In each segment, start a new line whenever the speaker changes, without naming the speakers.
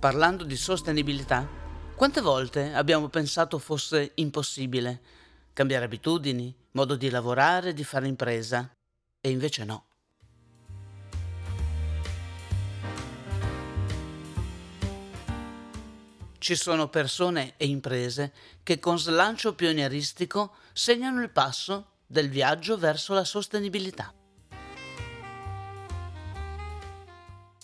Parlando di sostenibilità, quante volte abbiamo pensato fosse impossibile cambiare abitudini, modo di lavorare, di fare impresa, e invece no. Ci sono persone e imprese che con slancio pionieristico segnano il passo del viaggio verso la sostenibilità.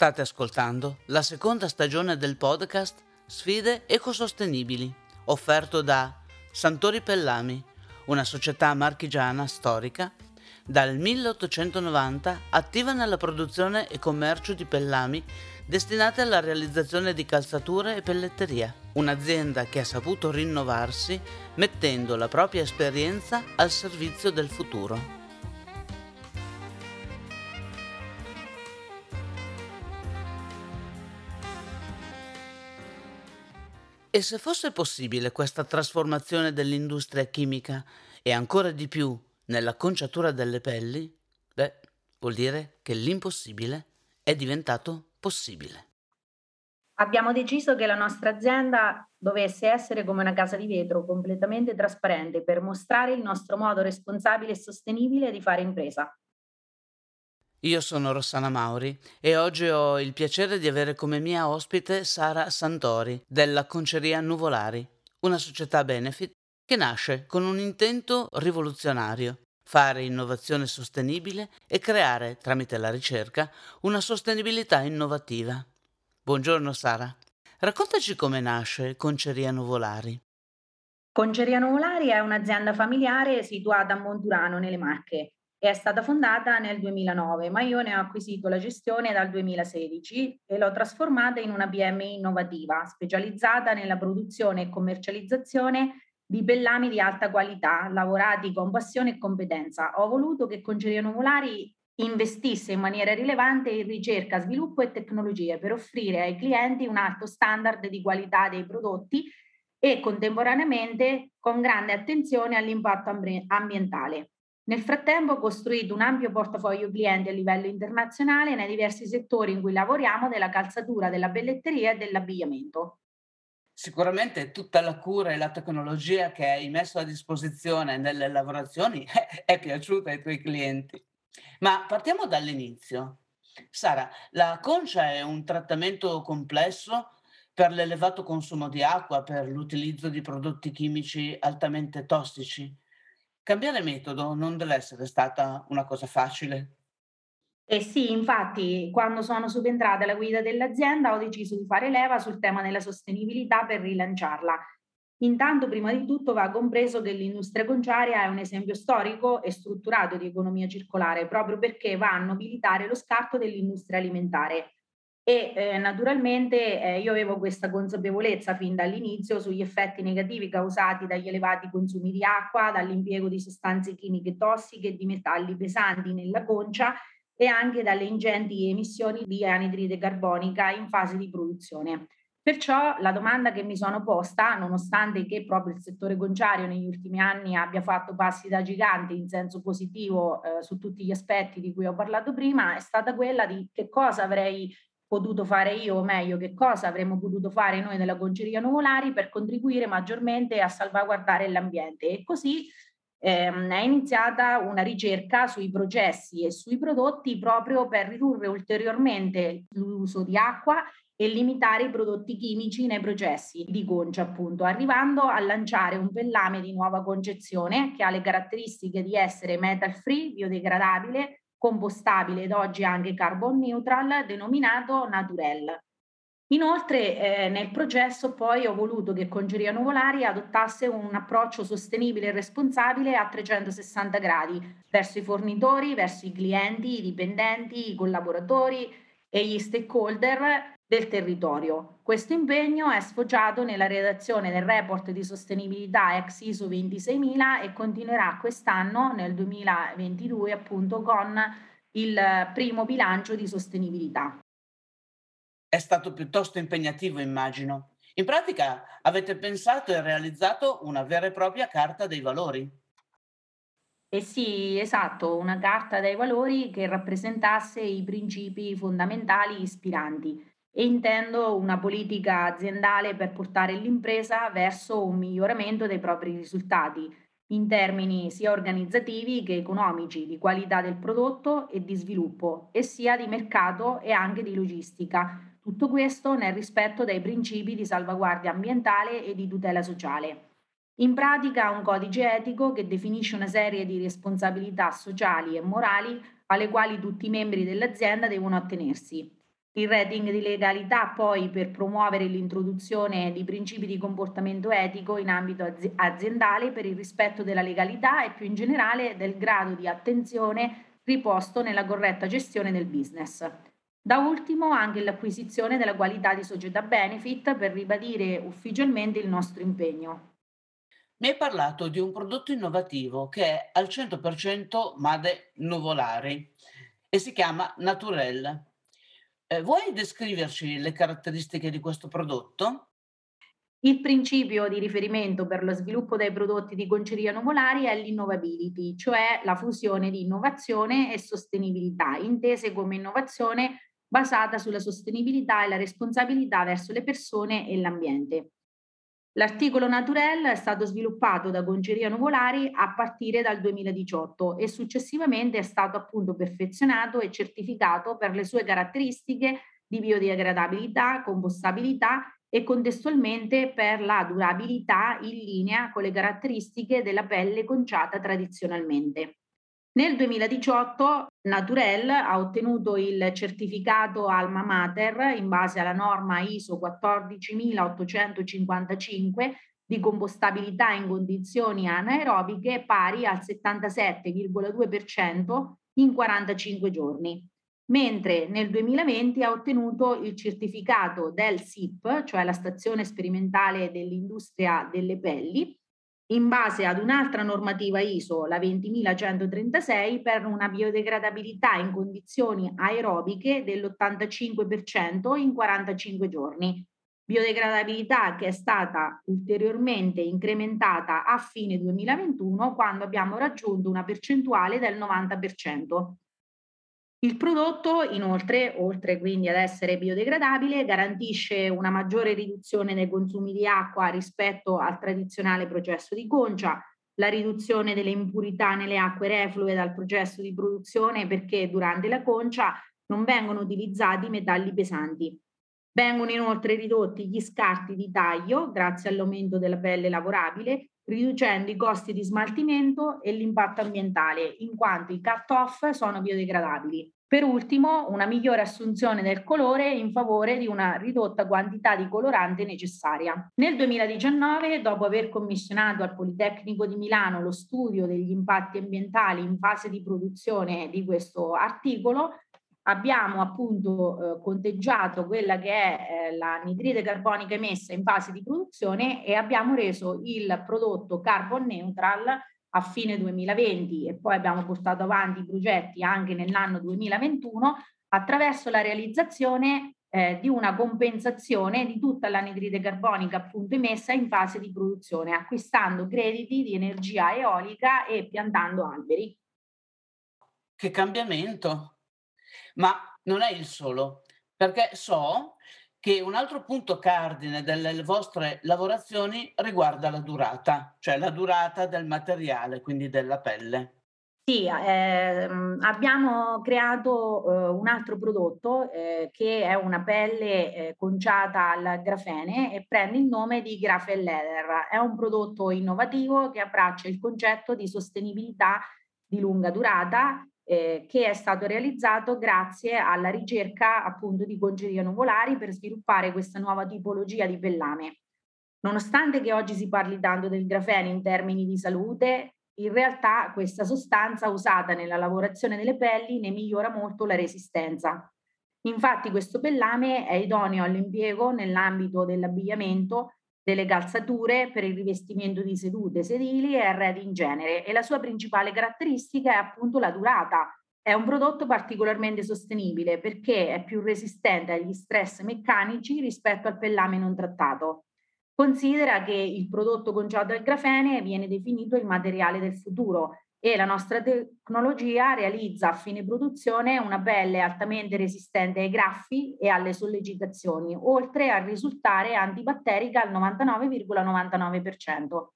State ascoltando la seconda stagione del podcast Sfide ecosostenibili, offerto da Santori Pellami, una società marchigiana storica dal 1890 attiva nella produzione e commercio di pellami destinate alla realizzazione di calzature e pelletteria, un'azienda che ha saputo rinnovarsi mettendo la propria esperienza al servizio del futuro. E se fosse possibile questa trasformazione dell'industria chimica e ancora di più nella conciatura delle pelli, beh, vuol dire che l'impossibile è diventato possibile.
Abbiamo deciso che la nostra azienda dovesse essere come una casa di vetro completamente trasparente per mostrare il nostro modo responsabile e sostenibile di fare impresa.
Io sono Rossana Mauri e oggi ho il piacere di avere come mia ospite Sara Santori della Conceria Nuvolari, una società benefit che nasce con un intento rivoluzionario, fare innovazione sostenibile e creare, tramite la ricerca, una sostenibilità innovativa. Buongiorno Sara. Raccontaci come nasce Conceria Nuvolari.
Conceria Nuvolari è un'azienda familiare situata a Monturano, nelle Marche è stata fondata nel 2009, ma io ne ho acquisito la gestione dal 2016 e l'ho trasformata in una PMI innovativa, specializzata nella produzione e commercializzazione di bellami di alta qualità, lavorati con passione e competenza. Ho voluto che Conceria Nuvolari investisse in maniera rilevante in ricerca, sviluppo e tecnologie per offrire ai clienti un alto standard di qualità dei prodotti e contemporaneamente con grande attenzione all'impatto ambientale. Nel frattempo ho costruito un ampio portafoglio clienti a livello internazionale nei diversi settori in cui lavoriamo, della calzatura, della belletteria e dell'abbigliamento.
Sicuramente tutta la cura e la tecnologia che hai messo a disposizione nelle lavorazioni è piaciuta ai tuoi clienti. Ma partiamo dall'inizio. Sara, la concia è un trattamento complesso per l'elevato consumo di acqua, per l'utilizzo di prodotti chimici altamente tossici. Cambiare metodo non deve essere stata una cosa facile.
Eh sì, infatti, quando sono subentrata alla guida dell'azienda ho deciso di fare leva sul tema della sostenibilità per rilanciarla. Intanto, prima di tutto, va compreso che l'industria conciaria è un esempio storico e strutturato di economia circolare, proprio perché va a nobilitare lo scarto dell'industria alimentare e eh, naturalmente eh, io avevo questa consapevolezza fin dall'inizio sugli effetti negativi causati dagli elevati consumi di acqua, dall'impiego di sostanze chimiche tossiche e di metalli pesanti nella concia e anche dalle ingenti emissioni di anidride carbonica in fase di produzione. Perciò la domanda che mi sono posta, nonostante che proprio il settore conciario negli ultimi anni abbia fatto passi da gigante in senso positivo eh, su tutti gli aspetti di cui ho parlato prima, è stata quella di che cosa avrei potuto fare io, o meglio, che cosa avremmo potuto fare noi nella Conceria Nuvolari per contribuire maggiormente a salvaguardare l'ambiente. E così ehm, è iniziata una ricerca sui processi e sui prodotti proprio per ridurre ulteriormente l'uso di acqua e limitare i prodotti chimici nei processi di concia, appunto, arrivando a lanciare un pellame di nuova concezione che ha le caratteristiche di essere metal free, biodegradabile, compostabile ed oggi anche carbon neutral denominato Naturel. Inoltre eh, nel processo poi ho voluto che Congeria Nuvolari adottasse un approccio sostenibile e responsabile a 360 gradi verso i fornitori, verso i clienti, i dipendenti, i collaboratori e gli stakeholder del territorio. Questo impegno è sfoggiato nella redazione del report di sostenibilità ex ISO 26000 e continuerà quest'anno nel 2022 appunto con il primo bilancio di sostenibilità.
È stato piuttosto impegnativo, immagino. In pratica avete pensato e realizzato una vera e propria carta dei valori.
Eh sì, esatto, una carta dei valori che rappresentasse i principi fondamentali ispiranti e intendo una politica aziendale per portare l'impresa verso un miglioramento dei propri risultati in termini sia organizzativi che economici, di qualità del prodotto e di sviluppo, e sia di mercato e anche di logistica. Tutto questo nel rispetto dei principi di salvaguardia ambientale e di tutela sociale. In pratica un codice etico che definisce una serie di responsabilità sociali e morali alle quali tutti i membri dell'azienda devono attenersi. Il rating di legalità poi per promuovere l'introduzione di principi di comportamento etico in ambito aziendale per il rispetto della legalità e più in generale del grado di attenzione riposto nella corretta gestione del business. Da ultimo anche l'acquisizione della qualità di società benefit per ribadire ufficialmente il nostro impegno.
Mi hai parlato di un prodotto innovativo che è al 100% Made Nuvolari e si chiama Naturel. Eh, vuoi descriverci le caratteristiche di questo prodotto?
Il principio di riferimento per lo sviluppo dei prodotti di conceria nuvolari è l'innovability, cioè la fusione di innovazione e sostenibilità, intese come innovazione basata sulla sostenibilità e la responsabilità verso le persone e l'ambiente. L'articolo Naturel è stato sviluppato da Conceria Nuvolari a partire dal 2018 e successivamente è stato appunto perfezionato e certificato per le sue caratteristiche di biodegradabilità, compostabilità e contestualmente per la durabilità in linea con le caratteristiche della pelle conciata tradizionalmente. Nel 2018 Naturel ha ottenuto il certificato Alma Mater in base alla norma ISO 14855 di compostabilità in condizioni anaerobiche pari al 77,2% in 45 giorni, mentre nel 2020 ha ottenuto il certificato del SIP, cioè la stazione sperimentale dell'industria delle pelli, in base ad un'altra normativa ISO, la 20136, per una biodegradabilità in condizioni aerobiche dell'85% in 45 giorni. Biodegradabilità che è stata ulteriormente incrementata a fine 2021 quando abbiamo raggiunto una percentuale del 90%. Il prodotto, inoltre, oltre quindi ad essere biodegradabile, garantisce una maggiore riduzione nei consumi di acqua rispetto al tradizionale processo di concia, la riduzione delle impurità nelle acque reflue dal processo di produzione perché durante la concia non vengono utilizzati metalli pesanti. Vengono inoltre ridotti gli scarti di taglio grazie all'aumento della pelle lavorabile, riducendo i costi di smaltimento e l'impatto ambientale, in quanto i cut-off sono biodegradabili. Per ultimo, una migliore assunzione del colore in favore di una ridotta quantità di colorante necessaria. Nel 2019, dopo aver commissionato al Politecnico di Milano lo studio degli impatti ambientali in fase di produzione di questo articolo, abbiamo appunto eh, conteggiato quella che è eh, l'anidride carbonica emessa in fase di produzione e abbiamo reso il prodotto carbon neutral a fine 2020 e poi abbiamo portato avanti i progetti anche nell'anno 2021 attraverso la realizzazione eh, di una compensazione di tutta l'anidride carbonica appunto emessa in fase di produzione, acquistando crediti di energia eolica e piantando alberi.
Che cambiamento! Ma non è il solo, perché so che un altro punto cardine delle vostre lavorazioni riguarda la durata, cioè la durata del materiale, quindi della pelle.
Sì, ehm, abbiamo creato eh, un altro prodotto eh, che è una pelle eh, conciata al grafene e prende il nome di Graphel Leather. È un prodotto innovativo che abbraccia il concetto di sostenibilità di lunga durata eh, che è stato realizzato grazie alla ricerca appunto di congerie nuvolari per sviluppare questa nuova tipologia di pellame. Nonostante che oggi si parli tanto del grafene in termini di salute, in realtà questa sostanza usata nella lavorazione delle pelli ne migliora molto la resistenza. Infatti questo pellame è idoneo all'impiego nell'ambito dell'abbigliamento, delle calzature per il rivestimento di sedute, sedili e arredi in genere e la sua principale caratteristica è appunto la durata. È un prodotto particolarmente sostenibile perché è più resistente agli stress meccanici rispetto al pellame non trattato. Considera che il prodotto conciato al grafene viene definito il materiale del futuro e la nostra tecnologia realizza a fine produzione una pelle altamente resistente ai graffi e alle sollecitazioni, oltre a risultare antibatterica al 99,99%.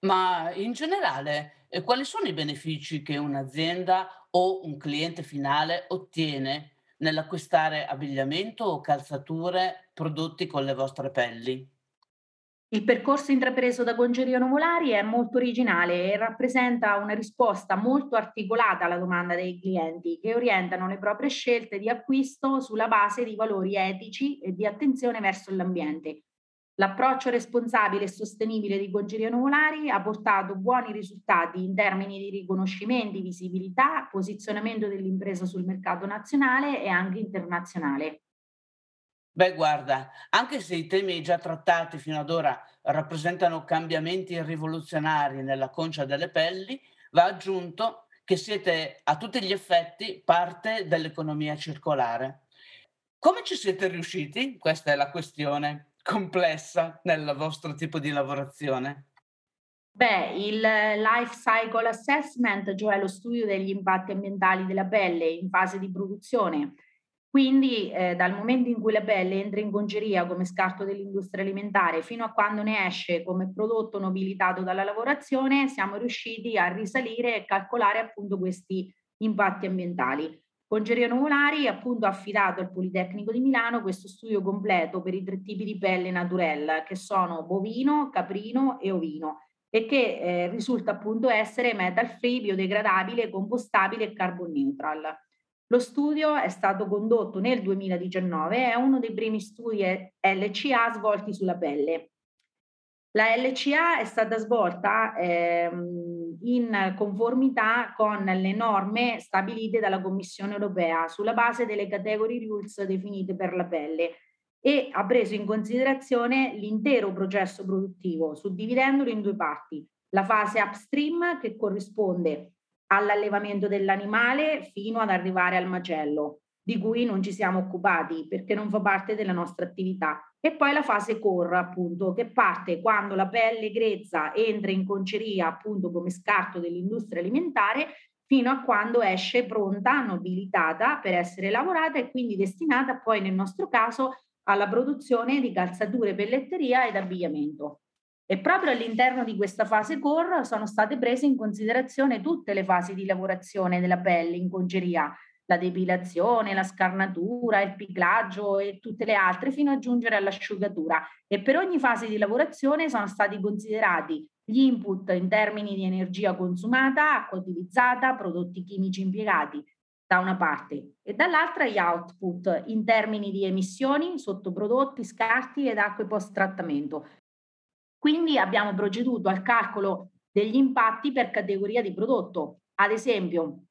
Ma in generale, eh, quali sono i benefici che un'azienda o un cliente finale ottiene nell'acquistare abbigliamento o calzature prodotti con le vostre pelli?
Il percorso intrapreso da Congeria Nuvolari è molto originale e rappresenta una risposta molto articolata alla domanda dei clienti che orientano le proprie scelte di acquisto sulla base di valori etici e di attenzione verso l'ambiente. L'approccio responsabile e sostenibile di Congeria Nuvolari ha portato buoni risultati in termini di riconoscimenti, visibilità, posizionamento dell'impresa sul mercato nazionale e anche internazionale.
Beh, guarda, anche se i temi già trattati fino ad ora rappresentano cambiamenti rivoluzionari nella concia delle pelli, va aggiunto che siete a tutti gli effetti parte dell'economia circolare. Come ci siete riusciti? Questa è la questione complessa nel vostro tipo di lavorazione.
Beh, il life cycle assessment, cioè lo studio degli impatti ambientali della pelle in fase di produzione, quindi eh, dal momento in cui la pelle entra in congeria come scarto dell'industria alimentare fino a quando ne esce come prodotto nobilitato dalla lavorazione, siamo riusciti a risalire e calcolare appunto questi impatti ambientali. Congeria Nuvolari appunto ha affidato al Politecnico di Milano questo studio completo per i tre tipi di pelle naturelle che sono bovino, caprino e ovino e che eh, risulta appunto essere metal free, biodegradabile, compostabile e carbon neutral. Lo studio è stato condotto nel 2019 e è uno dei primi studi LCA svolti sulla pelle. La LCA è stata svolta ehm, in conformità con le norme stabilite dalla Commissione europea sulla base delle category rules definite per la pelle e ha preso in considerazione l'intero processo produttivo, suddividendolo in due parti. La fase upstream che corrisponde all'allevamento dell'animale fino ad arrivare al macello, di cui non ci siamo occupati perché non fa parte della nostra attività. E poi la fase core, appunto, che parte quando la pelle grezza entra in conceria, appunto, come scarto dell'industria alimentare, fino a quando esce pronta, nobilitata per essere lavorata e quindi destinata poi nel nostro caso alla produzione di calzature, pelletteria ed abbigliamento. E proprio all'interno di questa fase core sono state prese in considerazione tutte le fasi di lavorazione della pelle in congeria, la depilazione, la scarnatura, il piclaggio e tutte le altre fino a giungere all'asciugatura. E per ogni fase di lavorazione sono stati considerati gli input in termini di energia consumata, acqua utilizzata, prodotti chimici impiegati da una parte e dall'altra gli output in termini di emissioni, sottoprodotti, scarti ed acque post trattamento quindi abbiamo proceduto al calcolo degli impatti per categoria di prodotto, ad esempio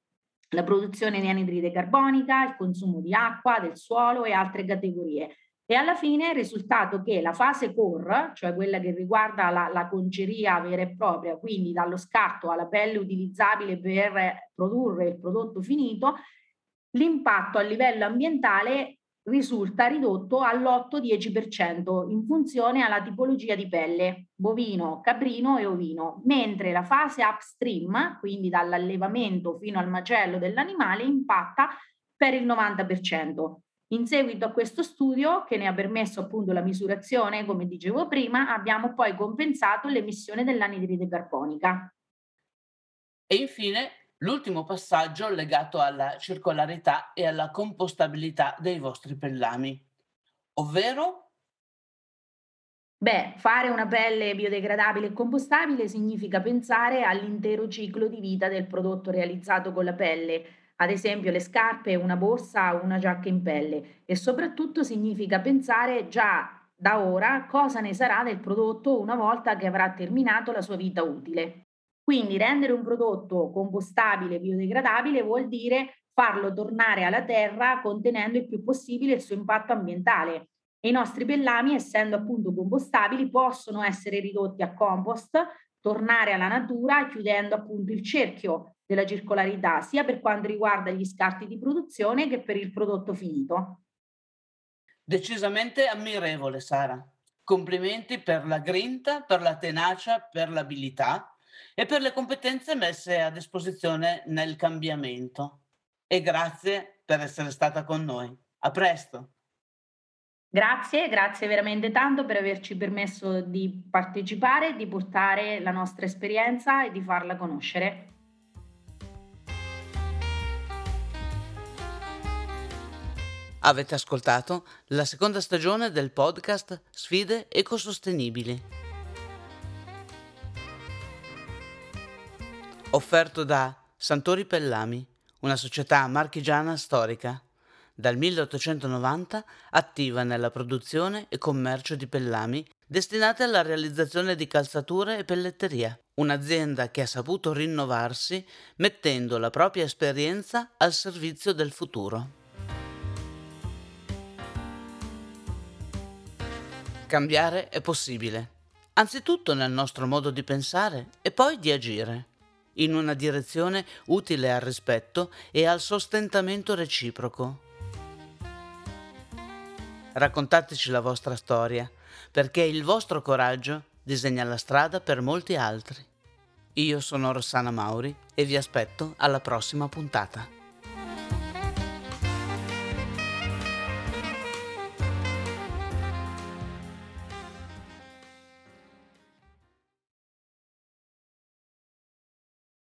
la produzione di anidride carbonica, il consumo di acqua, del suolo e altre categorie. E alla fine è risultato che la fase core, cioè quella che riguarda la, la conceria vera e propria, quindi dallo scarto alla pelle utilizzabile per produrre il prodotto finito, l'impatto a livello ambientale risulta ridotto all'8-10% in funzione alla tipologia di pelle, bovino, caprino e ovino, mentre la fase upstream, quindi dall'allevamento fino al macello dell'animale, impatta per il 90%. In seguito a questo studio, che ne ha permesso appunto la misurazione, come dicevo prima, abbiamo poi compensato l'emissione dell'anidride carbonica.
E infine L'ultimo passaggio legato alla circolarità e alla compostabilità dei vostri pellami, ovvero
Beh, fare una pelle biodegradabile e compostabile significa pensare all'intero ciclo di vita del prodotto realizzato con la pelle, ad esempio le scarpe, una borsa o una giacca in pelle, e soprattutto significa pensare già da ora cosa ne sarà del prodotto una volta che avrà terminato la sua vita utile. Quindi rendere un prodotto compostabile, biodegradabile vuol dire farlo tornare alla terra contenendo il più possibile il suo impatto ambientale. E i nostri pellami, essendo appunto compostabili, possono essere ridotti a compost, tornare alla natura, chiudendo appunto il cerchio della circolarità, sia per quanto riguarda gli scarti di produzione che per il prodotto finito.
Decisamente ammirevole, Sara. Complimenti per la grinta, per la tenacia, per l'abilità e per le competenze messe a disposizione nel cambiamento. E grazie per essere stata con noi. A presto!
Grazie, grazie veramente tanto per averci permesso di partecipare, di portare la nostra esperienza e di farla conoscere.
Avete ascoltato la seconda stagione del podcast Sfide ecosostenibili. Offerto da Santori Pellami, una società marchigiana storica, dal 1890 attiva nella produzione e commercio di pellami destinate alla realizzazione di calzature e pelletteria, un'azienda che ha saputo rinnovarsi mettendo la propria esperienza al servizio del futuro. Cambiare è possibile, anzitutto nel nostro modo di pensare e poi di agire, in una direzione utile al rispetto e al sostentamento reciproco. Raccontateci la vostra storia, perché il vostro coraggio disegna la strada per molti altri. Io sono Rossana Mauri e vi aspetto alla prossima puntata.